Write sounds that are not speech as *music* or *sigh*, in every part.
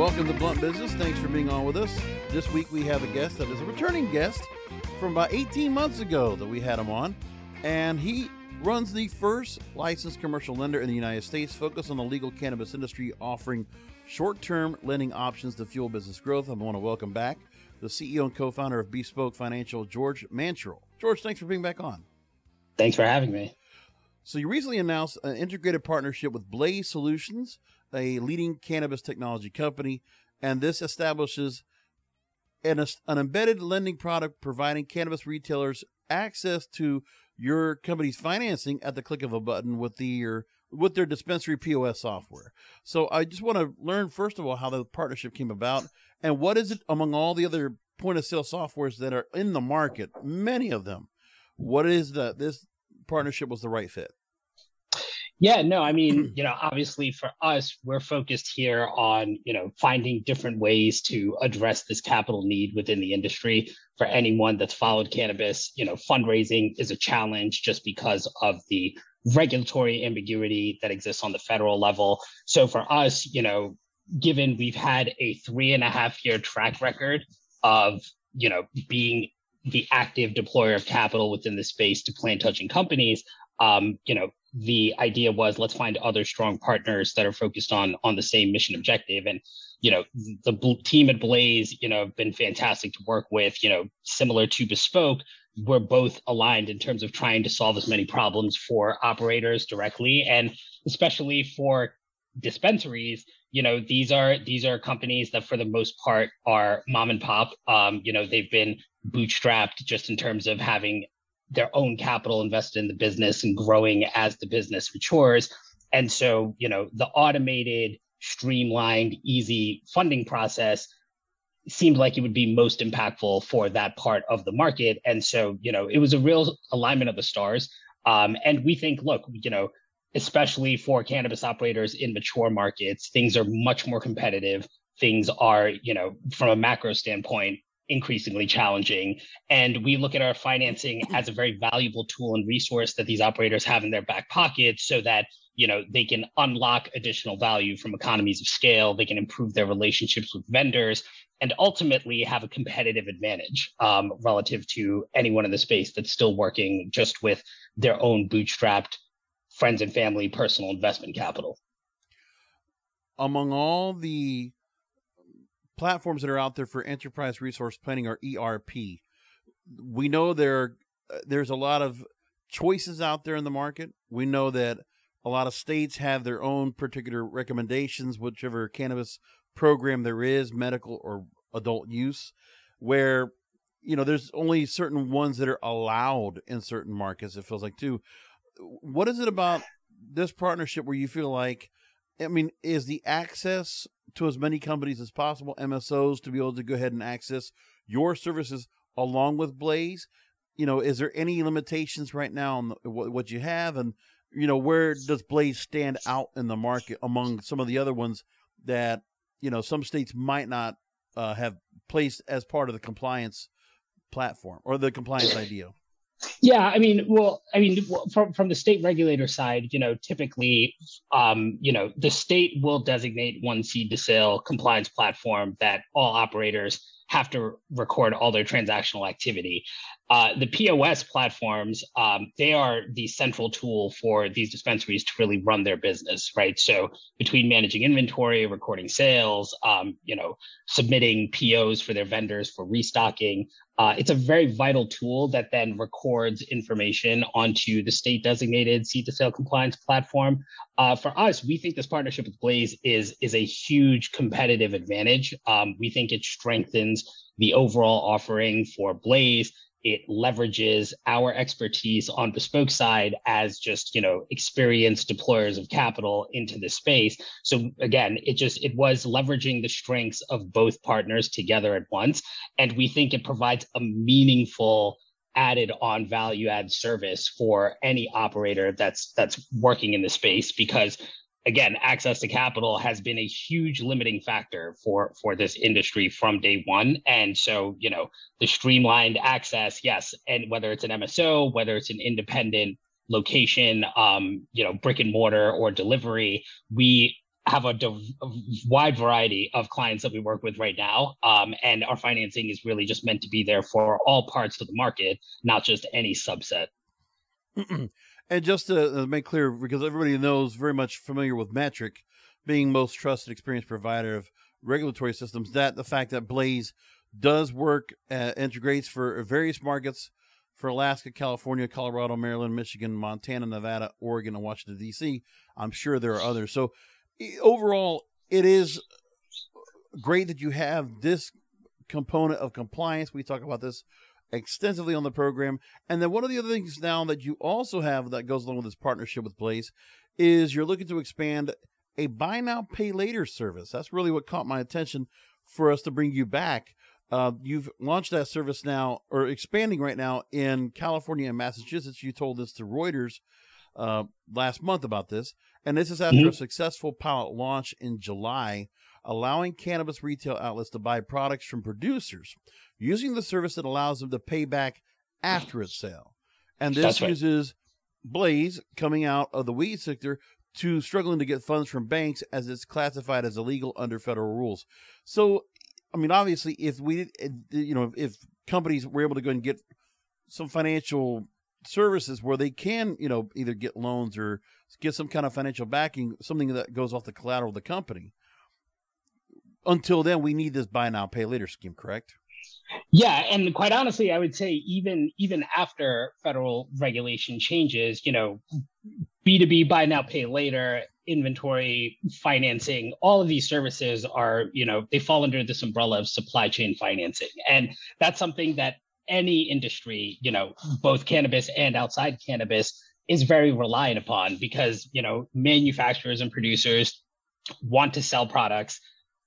Welcome to Blunt Business. Thanks for being on with us. This week we have a guest that is a returning guest from about 18 months ago that we had him on. And he runs the first licensed commercial lender in the United States focused on the legal cannabis industry, offering short term lending options to fuel business growth. I want to welcome back the CEO and co founder of Bespoke Financial, George Mantrell. George, thanks for being back on. Thanks for having me. So, you recently announced an integrated partnership with Blaze Solutions a leading cannabis technology company, and this establishes an, an embedded lending product providing cannabis retailers access to your company's financing at the click of a button with the your with their dispensary POS software. So I just want to learn first of all how the partnership came about and what is it among all the other point of sale softwares that are in the market, many of them. What is that this partnership was the right fit? Yeah, no, I mean, you know, obviously for us, we're focused here on, you know, finding different ways to address this capital need within the industry. For anyone that's followed cannabis, you know, fundraising is a challenge just because of the regulatory ambiguity that exists on the federal level. So for us, you know, given we've had a three and a half year track record of, you know, being the active deployer of capital within the space to plant touching companies, um, you know, the idea was let's find other strong partners that are focused on on the same mission objective. And you know the team at blaze you know have been fantastic to work with you know similar to bespoke we're both aligned in terms of trying to solve as many problems for operators directly and especially for dispensaries. You know these are these are companies that for the most part are mom and pop. Um you know they've been bootstrapped just in terms of having their own capital invested in the business and growing as the business matures. And so, you know, the automated, streamlined, easy funding process seemed like it would be most impactful for that part of the market. And so, you know, it was a real alignment of the stars. Um, and we think, look, you know, especially for cannabis operators in mature markets, things are much more competitive. Things are, you know, from a macro standpoint, increasingly challenging. And we look at our financing as a very valuable tool and resource that these operators have in their back pocket so that you know they can unlock additional value from economies of scale. They can improve their relationships with vendors and ultimately have a competitive advantage um, relative to anyone in the space that's still working just with their own bootstrapped friends and family personal investment capital. Among all the platforms that are out there for enterprise resource planning or ERP. We know there uh, there's a lot of choices out there in the market. We know that a lot of states have their own particular recommendations, whichever cannabis program there is, medical or adult use, where you know there's only certain ones that are allowed in certain markets. It feels like too. What is it about this partnership where you feel like I mean, is the access to as many companies as possible, MSOs, to be able to go ahead and access your services along with Blaze? You know, is there any limitations right now on the, what, you have, and you know, where does Blaze stand out in the market among some of the other ones that you know some states might not uh, have placed as part of the compliance platform or the compliance idea? Yeah, I mean, well, I mean, from from the state regulator side, you know, typically, um, you know, the state will designate one seed to sale compliance platform that all operators have to record all their transactional activity. Uh, the POS platforms, um, they are the central tool for these dispensaries to really run their business, right? So between managing inventory, recording sales, um, you know, submitting POs for their vendors for restocking, uh, it's a very vital tool that then records information onto the state designated seed to sale compliance platform. Uh, for us, we think this partnership with Blaze is, is a huge competitive advantage. Um, we think it strengthens the overall offering for Blaze. It leverages our expertise on bespoke side as just you know experienced deployers of capital into the space. So again it just it was leveraging the strengths of both partners together at once. And we think it provides a meaningful added on value add service for any operator that's that's working in the space because again, access to capital has been a huge limiting factor for for this industry from day one. And so, you know, the streamlined access, yes, and whether it's an MSO, whether it's an independent location, um, you know, brick and mortar or delivery, we have a, a, wide variety of clients that we work with right now. Um, and our financing is really just meant to be there for all parts of the market, not just any subset. *clears throat* and just to make clear, because everybody knows very much familiar with Metrc being most trusted experience provider of regulatory systems, that the fact that Blaze does work, uh, integrates for various markets for Alaska, California, Colorado, Maryland, Michigan, Montana, Nevada, Oregon, and Washington, D.C. I'm sure there are others. So overall, it is great that you have this component of compliance. We talk about this extensively on the program. And then one of the other things now that you also have that goes along with this partnership with Blaze is you're looking to expand a buy now, pay later service. That's really what caught my attention for us to bring you back. Uh, you've launched that service now, or expanding right now in California and Massachusetts. You told this to Reuters uh, last month about this. And this is after mm-hmm. a successful pilot launch in July, allowing cannabis retail outlets to buy products from producers using the service that allows them to pay back after its sale. And this uses Blaze coming out of the weed sector to struggling to get funds from banks as it's classified as illegal under federal rules. So, I mean, obviously, if we, you know, if companies were able to go and get some financial services where they can, you know, either get loans or get some kind of financial backing, something that goes off the collateral of the company. Until then, we need this buy now, pay later scheme, correct? Yeah, and quite honestly, I would say even even after federal regulation changes, you know, B2B buy now, pay later, inventory financing, all of these services are, you know, they fall under this umbrella of supply chain financing. And that's something that any industry, you know, both cannabis and outside cannabis is very reliant upon because, you know, manufacturers and producers want to sell products.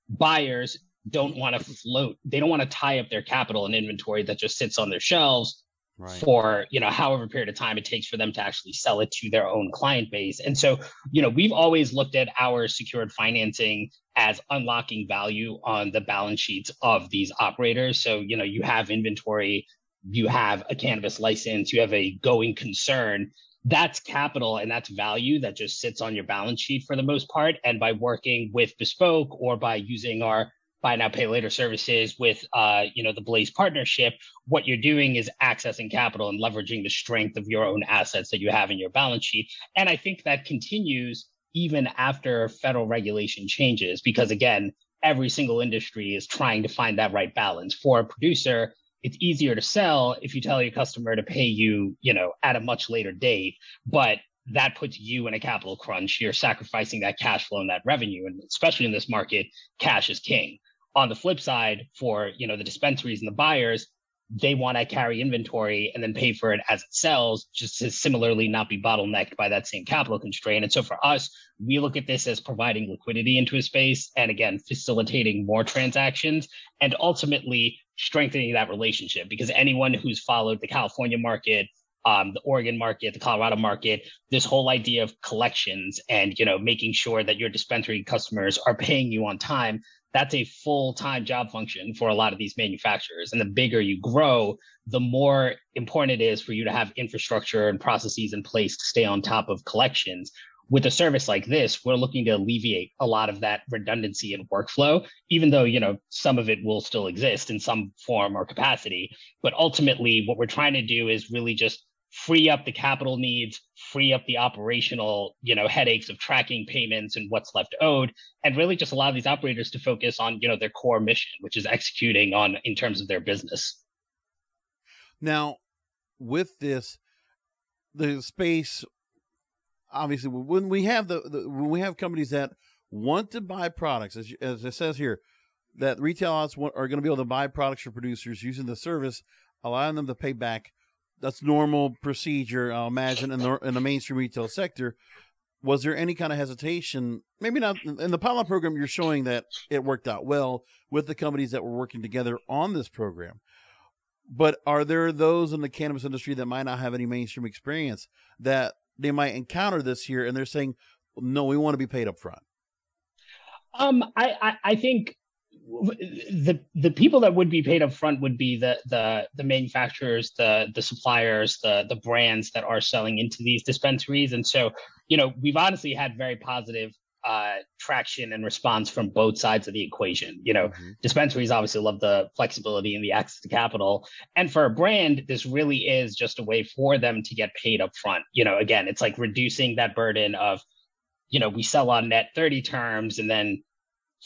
Buyers don't want to float. They don't want to tie up their capital and inventory that just sits on their shelves right. for, you know, however period of time it takes for them to actually sell it to their own client base. And so, you know, we've always looked at our secured financing as unlocking value on the balance sheets of these operators. So, you know, you have inventory, you have a cannabis license, you have a going concern. That's capital and that's value that just sits on your balance sheet for the most part. And by working with Bespoke or by using our buy now pay later services with uh, you know the blaze partnership what you're doing is accessing capital and leveraging the strength of your own assets that you have in your balance sheet and i think that continues even after federal regulation changes, because again, every single industry is trying to find that right balance. For a producer, it's easier to sell if you tell your customer to pay you, you know, at a much later date, but that puts you in a capital crunch. You're sacrificing that cash flow and that revenue. And especially in this market, cash is king. On the flip side, for you know the dispensaries and the buyers, they want to carry inventory and then pay for it as it sells, just to similarly not be bottlenecked by that same capital constraint. And so for us, we look at this as providing liquidity into a space and again, facilitating more transactions and ultimately strengthening that relationship because anyone who's followed the California market, um, the Oregon market, the Colorado market, this whole idea of collections and you know making sure that your dispensary customers are paying you on time that's a full-time job function for a lot of these manufacturers. And the bigger you grow the more important it is for you to have infrastructure and processes in place to stay on top of collections. With a service like this we're looking to alleviate a lot of that redundancy and workflow even though you know some of it will still exist in some form or capacity. But ultimately what we're trying to do is really just free up the capital needs, free up the operational, you know, headaches of tracking payments and what's left owed, and really just allow these operators to focus on, you know, their core mission, which is executing on in terms of their business. Now, with this, the space, obviously, when we have the, the when we have companies that want to buy products, as as it says here, that retail outlets are going to be able to buy products for producers using the service, allowing them to pay back that's normal procedure. I'll imagine in the in the mainstream retail sector. Was there any kind of hesitation? Maybe not in the pilot program. You're showing that it worked out well with the companies that were working together on this program. But are there those in the cannabis industry that might not have any mainstream experience that they might encounter this here, and they're saying, "No, we want to be paid up front." Um, I, I, I think the the people that would be paid up front would be the the the manufacturers the the suppliers the the brands that are selling into these dispensaries and so you know we've honestly had very positive uh, traction and response from both sides of the equation. You know, mm-hmm. dispensaries obviously love the flexibility and the access to capital. And for a brand, this really is just a way for them to get paid up front. You know, again, it's like reducing that burden of, you know, we sell on net 30 terms and then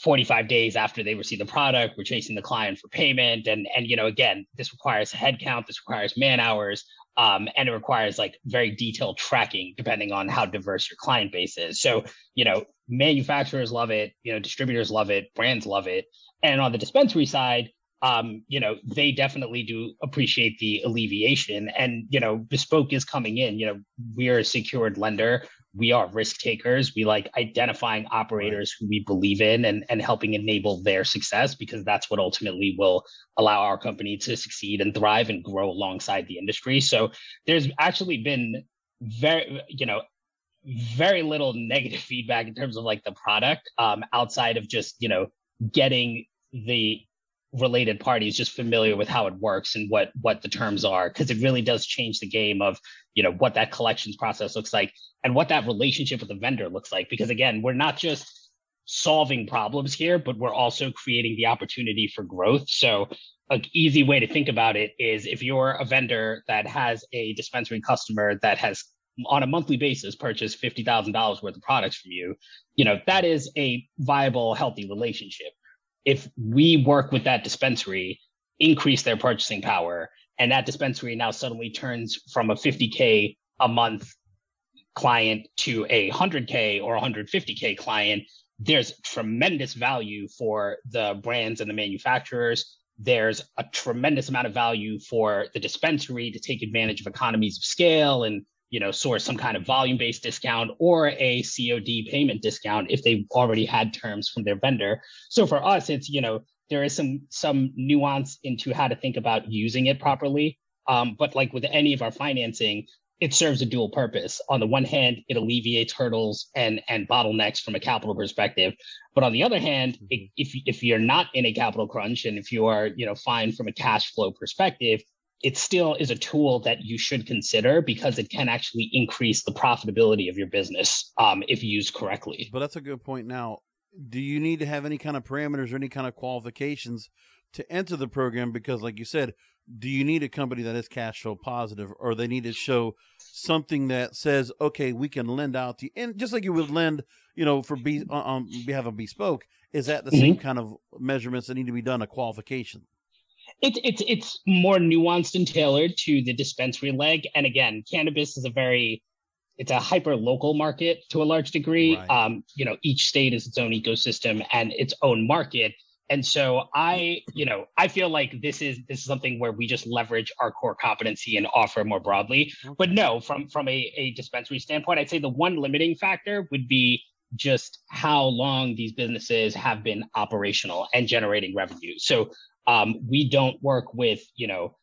45 days after they receive the product we're chasing the client for payment. And and you know again this requires headcount this requires man hours um, and it requires like very detailed tracking depending on how diverse your client base is. So you know manufacturers love it you know distributors love it brands love it. And on the dispensary side um, you know, they definitely do appreciate the alleviation. And, you know, Bespoke is coming in, you know, we're a secured lender we are risk takers. We like identifying operators who we believe in and, and helping enable their success because that's what ultimately will allow our company to succeed and thrive and grow alongside the industry. So there's actually been very, you know, very little negative *laughs* feedback in terms of like the product um, outside of just, you know, getting the related parties just familiar with how it works and what what the terms are because it really does change the game of you know what that collections process looks like and what that relationship with the vendor looks like. Because again we're not just solving problems here but we're also creating the opportunity for growth. So an easy way to think about it is if you're a vendor that has a dispensary customer that has on a monthly basis purchased $50,000 worth of products from you, you know, that is a viable, healthy relationship if we work with that dispensary, increase their purchasing power, and that dispensary now suddenly turns from a 50K a month client to a 100K or 150K client, there's tremendous value for the brands and the manufacturers. There's a tremendous amount of value for the dispensary to take advantage of economies of scale and you know, source some kind of volume-based discount or a COD payment discount if they already had terms from their vendor. So for us, it's you know there is some some nuance into how to think about using it properly. Um, but like with any of our financing, it serves a dual purpose. On the one hand, it alleviates hurdles and and bottlenecks from a capital perspective. But on the other hand, mm-hmm. it, if if you're not in a capital crunch and if you are you know fine from a cash flow perspective, it still is a tool that you should consider because it can actually increase the profitability of your business um, if used correctly. But that's a good point. Now, do you need to have any kind of parameters or any kind of qualifications to enter the program? Because, like you said, do you need a company that is cash flow positive, or they need to show something that says, okay, we can lend out to you, and just like you would lend, you know, for be on behalf of bespoke, is that the mm-hmm. same kind of measurements that need to be done? A qualification. It's it's it's more nuanced and tailored to the dispensary leg. And again, cannabis is a very it's a hyper local market to a large degree. Right. Um, you know, each state is its own ecosystem and its own market. And so I, you know, I feel like this is this is something where we just leverage our core competency and offer more broadly. Okay. But no, from from a, a dispensary standpoint, I'd say the one limiting factor would be just how long these businesses have been operational and generating revenue. So um, we don't work with, you know,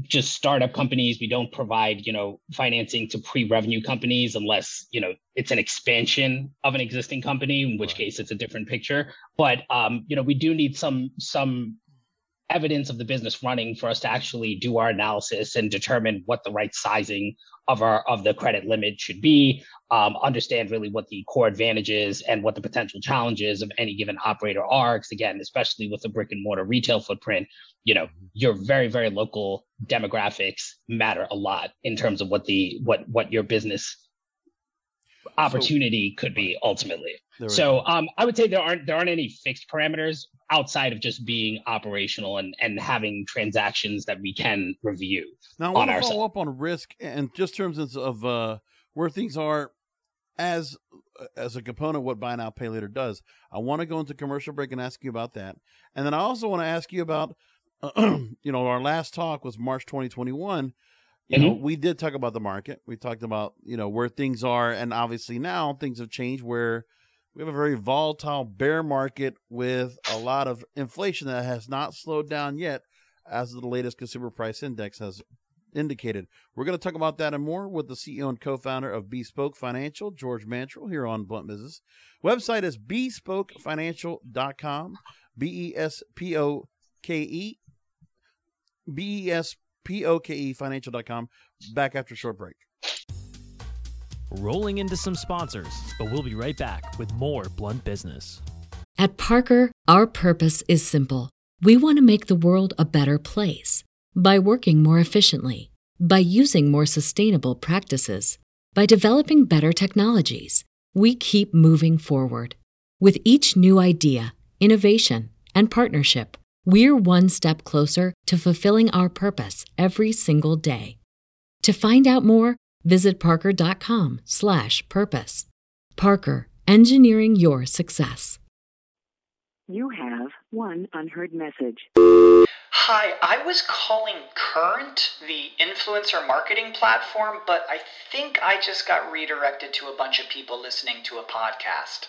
just startup companies. We don't provide, you know, financing to pre-revenue companies unless, you know, it's an expansion of an existing company, in which right. case it's a different picture. But um, you know, we do need some some evidence of the business running for us to actually do our analysis and determine what the right sizing of our of the credit limit should be um, understand really what the core advantages and what the potential challenges of any given operator are. Because again especially with the brick and mortar retail footprint you know your very very local demographics matter a lot in terms of what the what what your business opportunity so, could be ultimately. So um, i would say there aren't there aren't any fixed parameters outside of just being operational and and having transactions that we can review now i want to follow side. up on risk and just terms of uh, where things are as as a component of what buy now pay later does. I want to go into commercial break and ask you about that. And then i also want to ask you about *clears throat* you know our last talk was march 2021 you mm-hmm. know we did talk about the market we talked about you know where things are and obviously now things have changed where we have a very volatile bear market with a lot of inflation that has not slowed down yet as the latest consumer price index has indicated. We're going to talk about that and more with the CEO and co-founder of Bespoke Financial, George Mantrell, here on Blunt Business. Website is bespokefinancial.com, B-E-S-P-O-K-E, B-E-S-P-O-K-E financial.com. Back after a short break. rolling into some sponsors, but we'll be right back with more Blunt Business. At Parker, our purpose is simple. We want to make the world a better place by working more efficiently, by using more sustainable practices, by developing better technologies. We keep moving forward. With each new idea, innovation, and partnership, we're one step closer to fulfilling our purpose every single day. To find out more, visit parker.com/purpose. Parker, engineering your success. You have one unheard message. Hi, I was calling Current, the influencer marketing platform, but I think I just got redirected to a bunch of people listening to a podcast.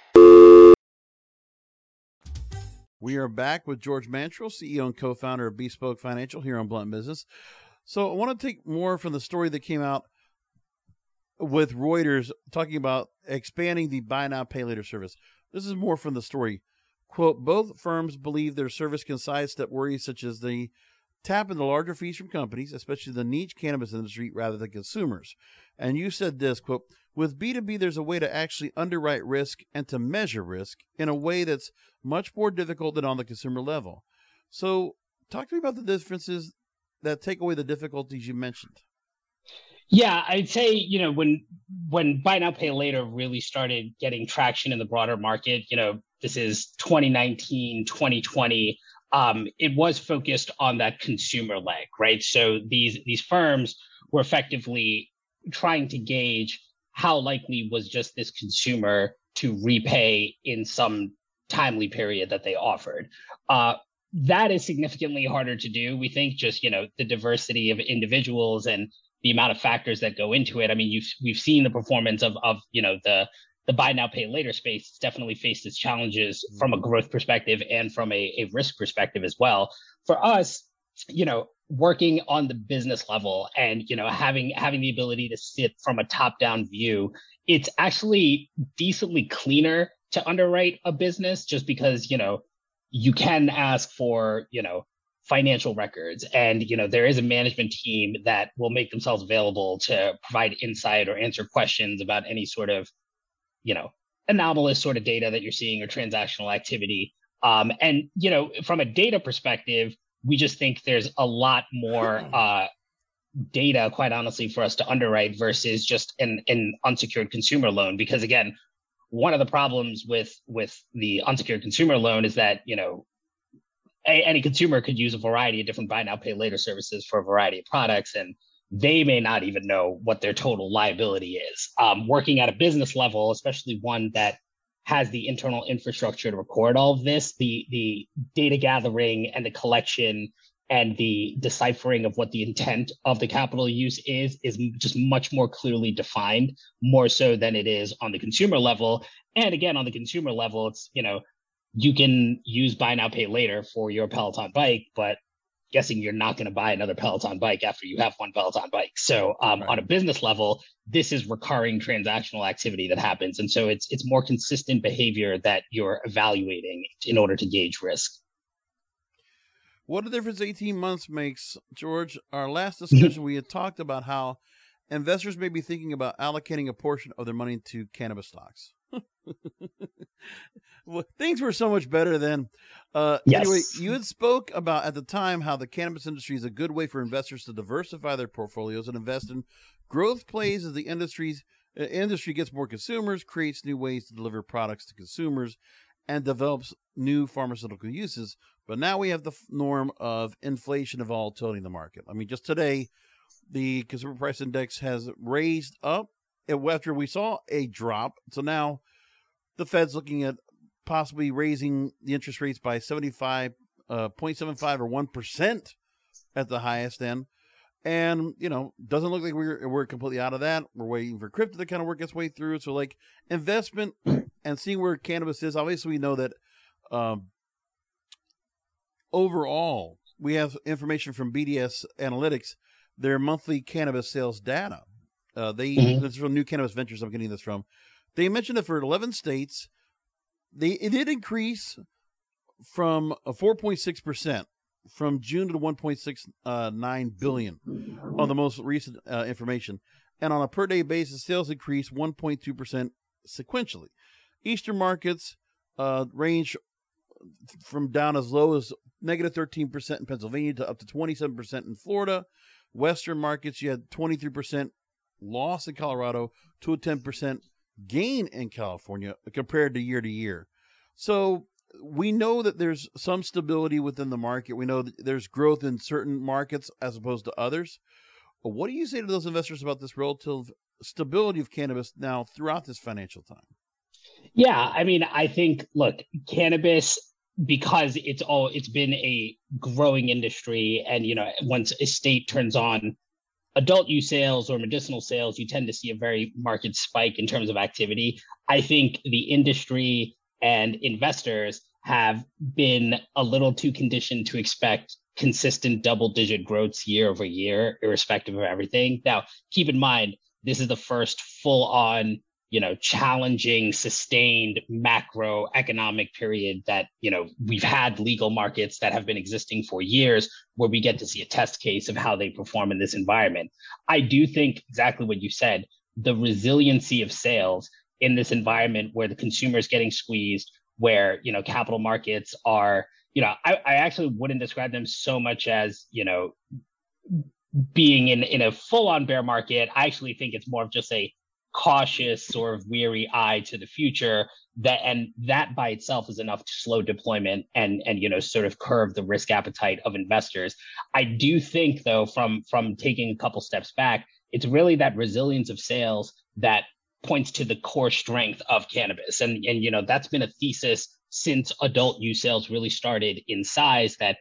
We are back with George Mantrell, CEO and co-founder of Bespoke Financial here on Blunt Business. So I want to take more from the story that came out with Reuters talking about expanding the buy now pay later service. This is more from the story. Quote, both firms believe their service can sidestep worries such as the tap into larger fees from companies, especially the niche cannabis industry, rather than consumers. And you said this, quote, with B2B, there's a way to actually underwrite risk and to measure risk in a way that's much more difficult than on the consumer level. So, talk to me about the differences that take away the difficulties you mentioned. Yeah, I'd say, you know, when when buy now pay later really started getting traction in the broader market, you know, this is 2019, 2020, um, it was focused on that consumer leg, right? So these these firms were effectively trying to gauge how likely was just this consumer to repay in some timely period that they offered. Uh, that is significantly harder to do. We think just you know the diversity of individuals and the amount of factors that go into it. I mean, you've we've seen the performance of of you know the the buy now pay later space. It's definitely faced its challenges from a growth perspective and from a, a risk perspective as well. For us, you know, working on the business level and you know having having the ability to sit from a top down view it's actually decently cleaner to underwrite a business just because you know you can ask for you know financial records and you know there is a management team that will make themselves available to provide insight or answer questions about any sort of you know anomalous sort of data that you're seeing or transactional activity. Um, and you know from a data perspective we just think there's a lot more uh, data, quite honestly, for us to underwrite versus just an, an unsecured consumer loan. Because again, one of the problems with with the unsecured consumer loan is that you know a, any consumer could use a variety of different buy now pay later services for a variety of products and they may not even know what their total liability is um, working at a business level especially one that has the internal infrastructure to record all of this the the data gathering and the collection and the deciphering of what the intent of the capital use is is just much more clearly defined more so than it is on the consumer level. And again on the consumer level it's you know you can use buy now pay later for your peloton bike but guessing you're not going to buy another Peloton bike after you have one Peloton bike. So um, right. on a business level, this is recurring transactional activity that happens, and so it's it's more consistent behavior that you're evaluating in order to gauge risk. What a difference 18 months makes, George. Our last *laughs* discussion, we had talked about how investors may be thinking about allocating a portion of their money to cannabis stocks. *laughs* well, things were so much better then. Uh, yes. Anyway, you had spoke about at the time how the cannabis industry is a good way for investors to diversify their portfolios and invest in growth plays as the industry's uh, industry gets more consumers, creates new ways to deliver products to consumers, and develops new pharmaceutical uses. But now we have the norm of inflation and volatility in the market. I mean, just today, the consumer price index has raised up after we saw a drop. So now the Fed's looking at possibly raising the interest rates by 75, uh, 0.75 or 1% at the highest end. And you know, doesn't look like we're we're completely out of that. We're waiting for crypto to kind of work its way through. So like investment *clears throat* and seeing where cannabis is. Obviously, we know that um, overall we have information from BDS Analytics, their monthly cannabis sales data. Uh, they mm-hmm. this is from New Cannabis Ventures. I'm getting this from. They mentioned that for 11 states, they it did increase from a 4.6 percent from June to 1.69 uh, on the most recent uh, information, and on a per day basis, sales increased 1.2 percent sequentially. Eastern markets uh, range from down as low as negative 13% in Pennsylvania to up to 27% in Florida. Western markets, you had 23% loss in Colorado to a 10% gain in California compared to year to year. So we know that there's some stability within the market. We know that there's growth in certain markets as opposed to others. What do you say to those investors about this relative stability of cannabis now throughout this financial time? Yeah, I mean, I think look, cannabis because it's all it's been a growing industry and you know once a state turns on adult use sales or medicinal sales you tend to see a very market spike in terms of activity. I think the industry and investors have been a little too conditioned to expect consistent double digit growths year over year irrespective of everything. Now keep in mind this is the first full on you know challenging sustained macroeconomic period that you know we've had legal markets that have been existing for years where we get to see a test case of how they perform in this environment. I do think exactly what you said the resiliency of sales in this environment where the consumer is getting squeezed where you know capital markets are you know I, I actually wouldn't describe them so much as you know being in in a full on bear market. I actually think it's more of just a cautious sort of weary eye to the future that and that by itself is enough to slow deployment and and you know sort of curb the risk appetite of investors. I do think though from from taking a couple steps back it's really that resilience of sales that points to the core strength of cannabis. And and you know that's been a thesis since adult use sales really started in size that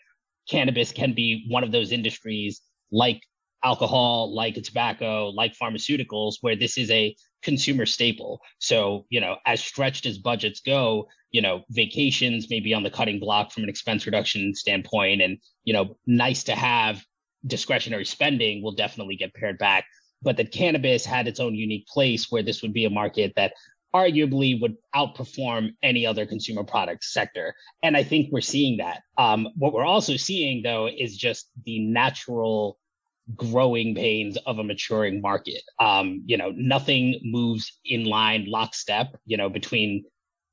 cannabis can be one of those industries like alcohol, like tobacco, like pharmaceuticals, where this is a consumer staple. So, you know, as stretched as budgets go, you know, vacations may be on the cutting block from an expense reduction standpoint. And, you know, nice to have discretionary spending will definitely get pared back. But that cannabis had its own unique place where this would be a market that arguably would outperform any other consumer product sector. And I think we're seeing that. Um, what we're also seeing, though, is just the natural growing pains of a maturing market. Um, you know, nothing moves in line lockstep, you know, between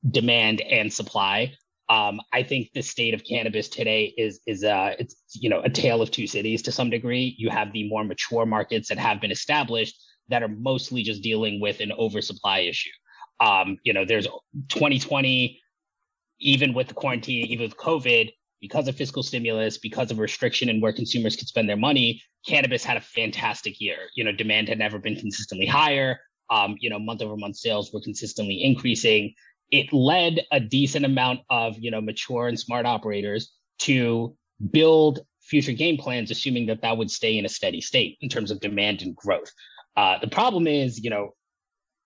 demand and supply. Um, I think the state of cannabis today is is uh it's you know a tale of two cities to some degree. You have the more mature markets that have been established that are mostly just dealing with an oversupply issue. Um, you know, there's 2020, even with the quarantine, even with COVID, because of fiscal stimulus, because of restriction and where consumers could spend their money, cannabis had a fantastic year. You know, demand had never been consistently higher. Um, you know, month over month sales were consistently increasing. It led a decent amount of, you know, mature and smart operators to build future game plans, assuming that that would stay in a steady state in terms of demand and growth. Uh, the problem is, you know,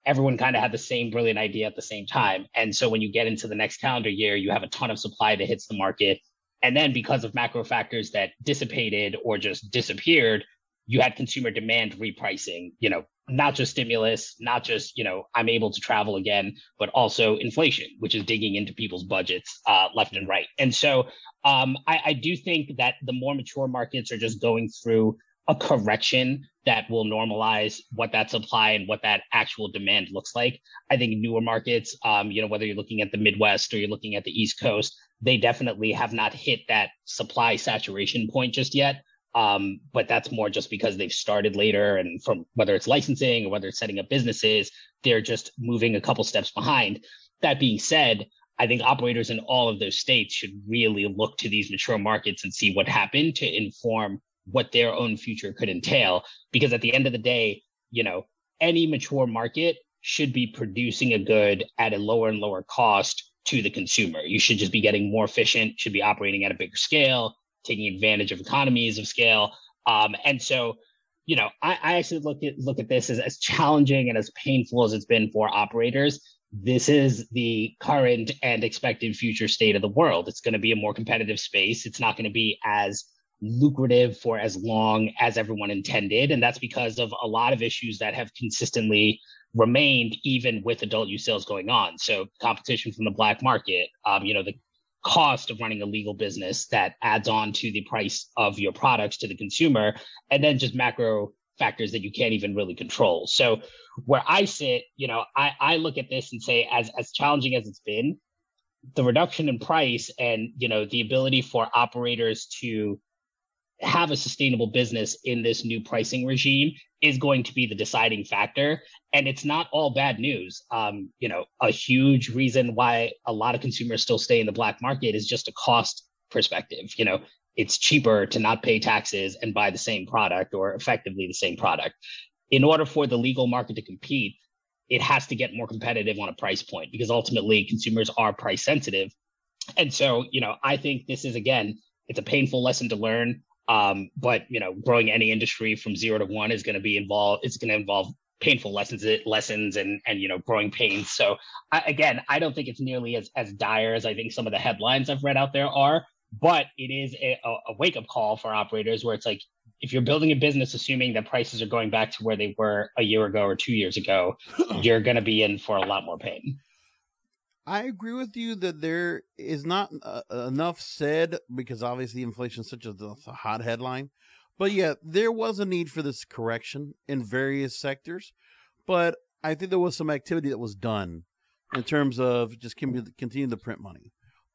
everyone kind of had the same brilliant idea at the same time. And so when you get into the next calendar year, you have a ton of supply that hits the market and then because of macro factors that dissipated or just disappeared, you had consumer demand repricing, you know, not just stimulus, not just, you know, I'm able to travel again, but also inflation, which is digging into people's budgets uh, left and right. And so um, I, I do think that the more mature markets are just going through a correction that will normalize what that supply and what that actual demand looks like. I think newer markets, um, you know, whether you're looking at the Midwest or you're looking at the East Coast, they definitely have not hit that supply saturation point just yet. Um, but that's more just because they've started later and from whether it's licensing or whether it's setting up businesses, they're just moving a couple steps behind. That being said, I think operators in all of those states should really look to these mature markets and see what happened to inform what their own future could entail. Because at the end of the day, you know, any mature market should be producing a good at a lower and lower cost to the consumer. You should just be getting more efficient, should be operating at a bigger scale, taking advantage of economies of scale. Um, and so you know, I, I actually look at look at this as as challenging and as painful as it's been for operators. This is the current and expected future state of the world. It's going to be a more competitive space. It's not going to be as lucrative for as long as everyone intended. And that's because of a lot of issues that have consistently remained even with adult use sales going on. So competition from the black market, um, you know, the cost of running a legal business that adds on to the price of your products to the consumer, and then just macro factors that you can't even really control. So where I sit, you know, I, I look at this and say, as as challenging as it's been, the reduction in price and you know the ability for operators to have a sustainable business in this new pricing regime is going to be the deciding factor. And it's not all bad news. Um, you know a huge reason why a lot of consumers still stay in the black market is just a cost perspective. You know it's cheaper to not pay taxes and buy the same product or effectively the same product. In order for the legal market to compete it has to get more competitive on a price point because ultimately consumers are price sensitive. And so you know i think this is again it's a painful lesson to learn um, but you know, growing any industry from zero to one is going to be involved. It's going to involve painful lessons, lessons, and and you know, growing pains. So I, again, I don't think it's nearly as as dire as I think some of the headlines I've read out there are. But it is a, a wake up call for operators where it's like if you're building a business assuming that prices are going back to where they were a year ago or two years ago, *gasps* you're going to be in for a lot more pain. I agree with you that there is not uh, enough said because obviously inflation is such a, a hot headline. But yeah, there was a need for this correction in various sectors. But I think there was some activity that was done in terms of just continue to print money,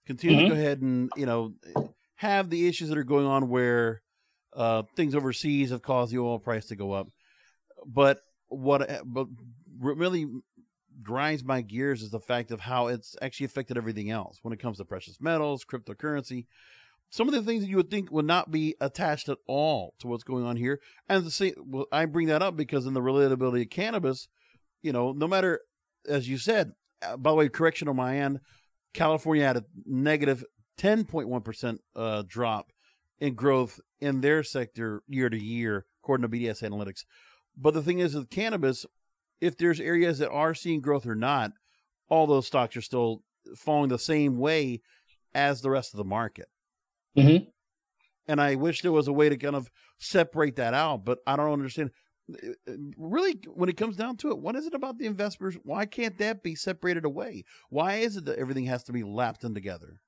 continue mm-hmm. to go ahead and you know have the issues that are going on where uh, things overseas have caused the oil price to go up. But what but really grinds my gears is the fact of how it's actually affected everything else when it comes to precious metals, cryptocurrency. Some of the things that you would think would not be attached at all to what's going on here. And the same, well, I bring that up because in the relatability of cannabis, you know, no matter, as you said, uh, by the way, correction on my end, California had a negative 10.1 uh, drop in growth in their sector year to year, according to BDS Analytics. But the thing is, with cannabis, if there's areas that are seeing growth or not, all those stocks are still falling the same way as the rest of the market. Mm-hmm. And I wish there was a way to kind of separate that out, but I don't understand. Really, when it comes down to it, what is it about the investors? Why can't that be separated away? Why is it that everything has to be lapped in together?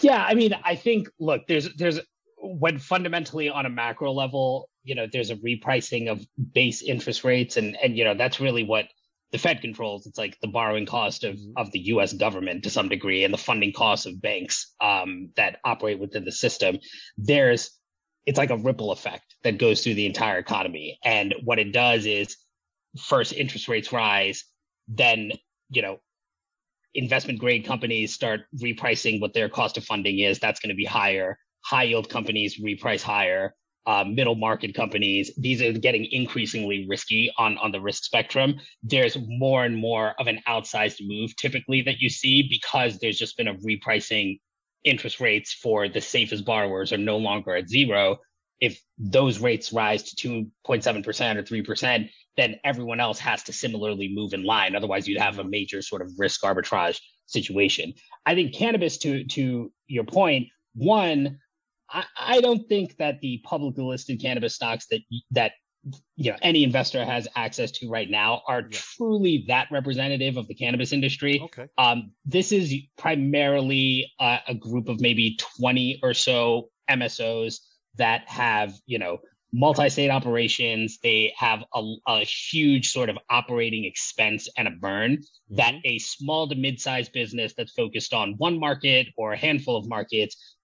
Yeah, I mean, I think look, there's there's when fundamentally on a macro level, you know, there's a repricing of base interest rates, and and you know that's really what the Fed controls. It's like the borrowing cost of mm-hmm. of the U.S. government to some degree, and the funding costs of banks um, that operate within the system. There's it's like a ripple effect that goes through the entire economy, and what it does is first interest rates rise, then you know investment grade companies start repricing what their cost of funding is. That's going to be higher high yield companies reprice higher. Uh, middle market companies, these are getting increasingly risky on, on the risk spectrum. There's more and more of an outsized move typically that you see because there's just been a repricing interest rates for the safest borrowers are no longer at zero. If those rates rise to 2.7% or 3%, then everyone else has to similarly move in line. Otherwise, you'd have a major sort of risk arbitrage situation. I think cannabis, to to your point, one, I, I don't think that the publicly listed cannabis stocks that that you know any investor has access to right now are yeah. truly that representative of the cannabis industry. Okay. Um, this is primarily a, a group of maybe 20 or so MSOs that have, you know, multi-state operations. They have a, a huge sort of operating expense and a burn mm-hmm. that a small to mid-sized business that's focused on one market or a handful of markets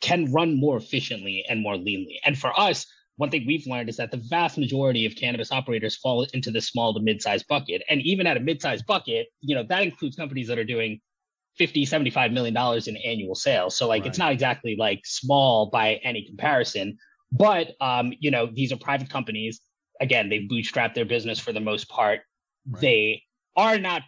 can run more efficiently and more leanly. And for us, one thing we've learned is that the vast majority of cannabis operators fall into the small to mid-sized bucket. And even at a mid-sized bucket, you know, that includes companies that are doing 50, 75 million dollars in annual sales. So like right. it's not exactly like small by any comparison, but um, you know, these are private companies. Again, they've bootstrapped their business for the most part. Right. They are not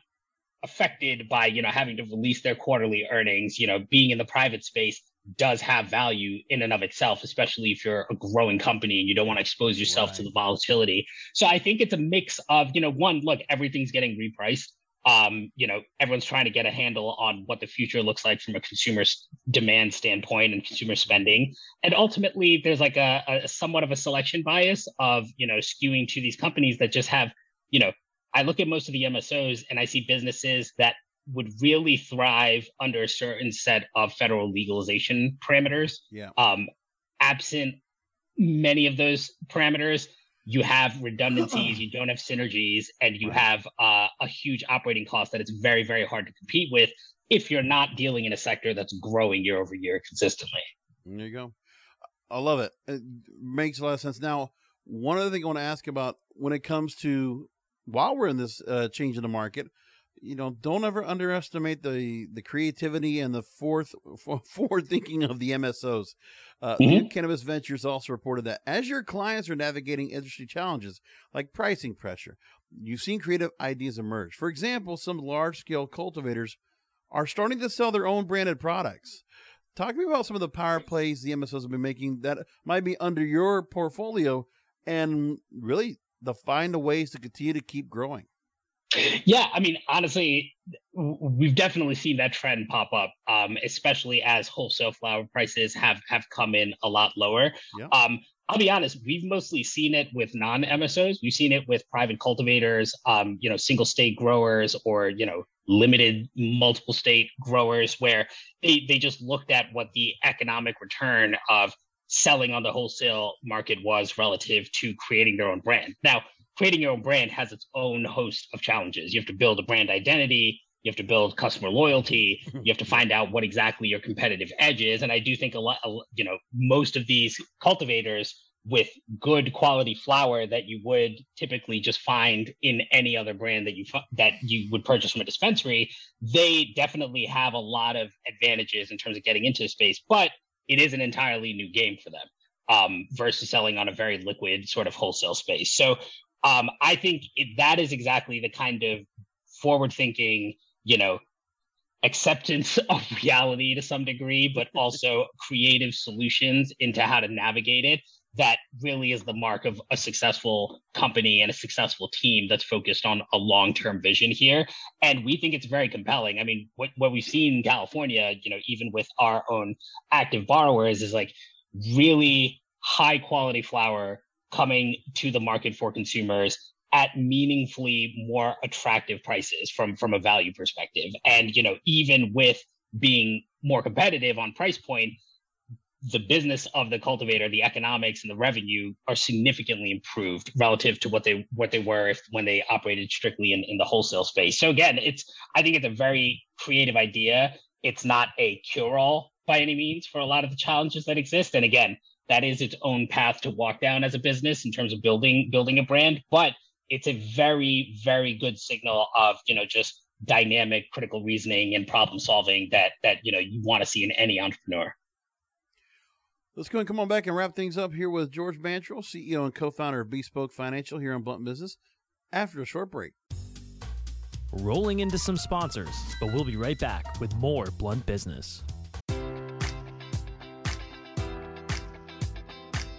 affected by, you know, having to release their quarterly earnings, you know, being in the private space does have value in and of itself, especially if you're a growing company and you don't want to expose yourself right. to the volatility. So I think it's a mix of, you know, one, look, everything's getting repriced. Um, you know, everyone's trying to get a handle on what the future looks like from a consumer demand standpoint and consumer spending. And ultimately, there's like a, a somewhat of a selection bias of, you know, skewing to these companies that just have, you know, I look at most of the MSOs and I see businesses that would really thrive under a certain set of federal legalization parameters. Yeah. Um, absent many of those parameters, you have redundancies, *laughs* you don't have synergies, and you have uh, a huge operating cost that it's very, very hard to compete with if you're not dealing in a sector that's growing year over year consistently. There you go. I love it. It makes a lot of sense. Now, one other thing I want to ask about when it comes to while we're in this uh, change in the market, you know, don't ever underestimate the the creativity and the forth *laughs* forward thinking of the MSOs. Uh, mm-hmm. Cannabis Ventures also reported that as your clients are navigating industry challenges like pricing pressure, you've seen creative ideas emerge. For example, some large scale cultivators are starting to sell their own branded products. Talk to me about some of the power plays the MSOs have been making that might be under your portfolio and really the find the ways to continue to keep growing. Yeah, I mean, honestly, we've definitely seen that trend pop up, um, especially as wholesale flower prices have have come in a lot lower. Yeah. Um, I'll be honest, we've mostly seen it with non-MSOs. We've seen it with private cultivators, um, you know, single state growers or, you know, limited multiple state growers where they, they just looked at what the economic return of selling on the wholesale market was relative to creating their own brand. Now, creating your own brand has its own host of challenges. You have to build a brand identity, you have to build customer loyalty, you have to find out what exactly your competitive edge is. And I do think a lot, you know, most of these cultivators with good quality flower that you would typically just find in any other brand that you that you would purchase from a dispensary, they definitely have a lot of advantages in terms of getting into the space, but it is an entirely new game for them um, versus selling on a very liquid sort of wholesale space. So um, I think it, that is exactly the kind of forward thinking, you know, acceptance *laughs* of reality to some degree, but *laughs* also creative solutions into how to navigate it. That really is the mark of a successful company and a successful team that's focused on a long term vision here. And we think it's very compelling. I mean, what, what we've seen in California, you know, even with our own active borrowers, is like really high quality flower coming to the market for consumers at meaningfully more attractive prices from from a value perspective. And you know even with being more competitive on price point the business of the cultivator the economics and the revenue are significantly improved relative to what they what they were if when they operated strictly in, in the wholesale space. So again it's i think it's a very creative idea. It's not a cure-all by any means for a lot of the challenges that exist. And again that is its own path to walk down as a business in terms of building building a brand but it's a very very good signal of you know just dynamic critical reasoning and problem solving that that you know you want to see in any entrepreneur. Let's go and come on back and wrap things up here with george Mantrell ceo and co-founder of bespoke financial here on blunt business. After a short break. Rolling into some sponsors but we'll be right back with more blunt business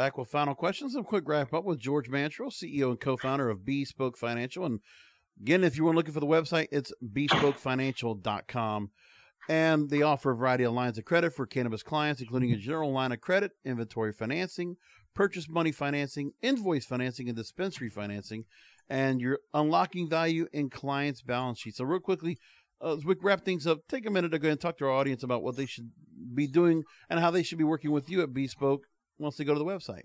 Back with final questions and quick wrap up with George Mantrell, CEO and co-founder of Bespoke Financial. And again, if you were looking for the website, it's bespokefinancial.com. And they offer a variety of lines of credit for cannabis clients, including a general line of credit, inventory financing, purchase money financing, invoice financing, and dispensary financing. And you're unlocking value in clients' balance sheets. So, real quickly, uh, as we wrap things up, take a minute to go and talk to our audience about what they should be doing and how they should be working with you at Bespoke once they go to the website.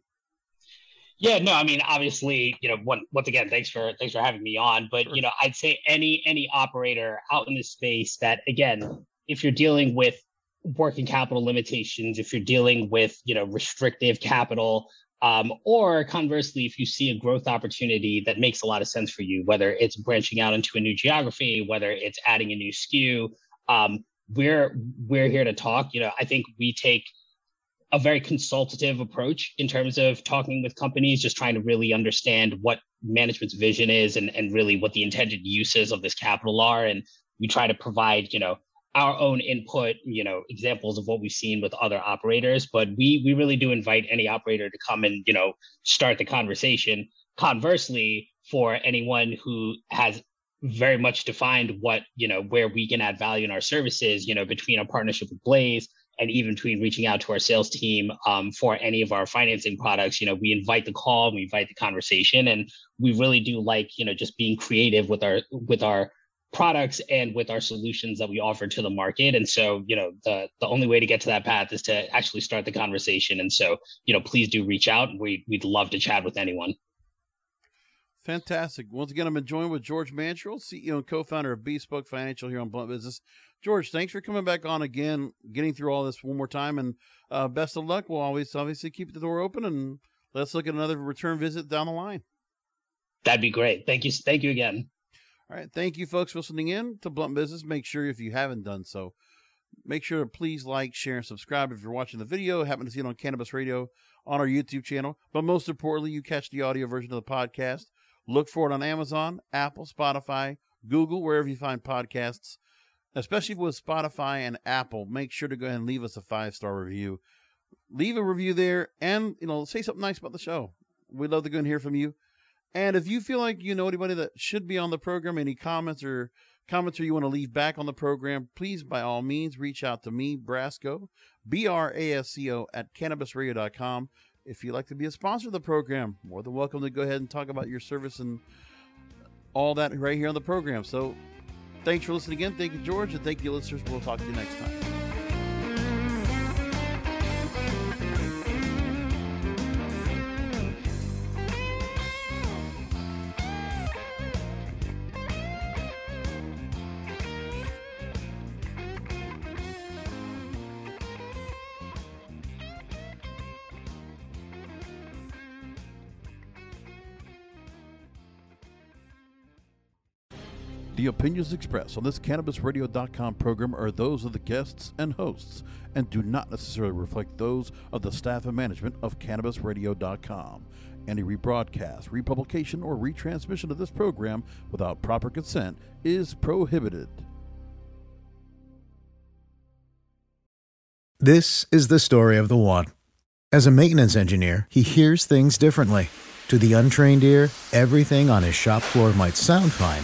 Yeah, no, I mean, obviously, you know, one, once again, thanks for thanks for having me on. But sure. you know, I'd say any any operator out in this space that, again, if you're dealing with working capital limitations, if you're dealing with you know restrictive capital, um, or conversely, if you see a growth opportunity that makes a lot of sense for you, whether it's branching out into a new geography, whether it's adding a new SKU, um, we're we're here to talk. You know, I think we take a very consultative approach in terms of talking with companies, just trying to really understand what management's vision is and, and really what the intended uses of this capital are. And we try to provide, you know, our own input, you know, examples of what we've seen with other operators. But we we really do invite any operator to come and, you know, start the conversation. Conversely, for anyone who has very much defined what, you know, where we can add value in our services, you know, between our partnership with Blaze and even between reaching out to our sales team um, for any of our financing products you know we invite the call we invite the conversation and we really do like you know just being creative with our with our products and with our solutions that we offer to the market and so you know the the only way to get to that path is to actually start the conversation and so you know please do reach out we we'd love to chat with anyone Fantastic. Once again, I'm joined with George Mantrell, CEO and co-founder of Bespoke Financial here on Blunt Business. George, thanks for coming back on again, getting through all this one more time, and uh, best of luck. We'll always obviously keep the door open, and let's look at another return visit down the line. That'd be great. Thank you. Thank you again. All right. Thank you, folks, for listening in to Blunt Business. Make sure if you haven't done so, make sure to please like, share, and subscribe if you're watching the video. Happen to see it on Cannabis Radio on our YouTube channel. But most importantly, you catch the audio version of the podcast. Look for it on Amazon, Apple, Spotify, Google, wherever you find podcasts especially with Spotify and Apple, make sure to go ahead and leave us a five star review. Leave a review there and, you know, say something nice about the show. We'd love to go and hear from you. And if you feel like you know anybody that should be on the program, any comments or comments or you want to leave back on the program, please, by all means, reach out to me, Brasco, B R A S C O, at cannabisradio.com. If you'd like to be a sponsor of the program, more than welcome to go ahead and talk about your service and all that right here on the program. So Thanks for listening again. Thank you, George, and thank you, listeners. We'll talk to you next time. The opinions expressed on this CannabisRadio.com program are those of the guests and hosts and do not necessarily reflect those of the staff and management of CannabisRadio.com. Any rebroadcast, republication, or retransmission of this program without proper consent is prohibited. This is the story of the one. As a maintenance engineer, he hears things differently. To the untrained ear, everything on his shop floor might sound fine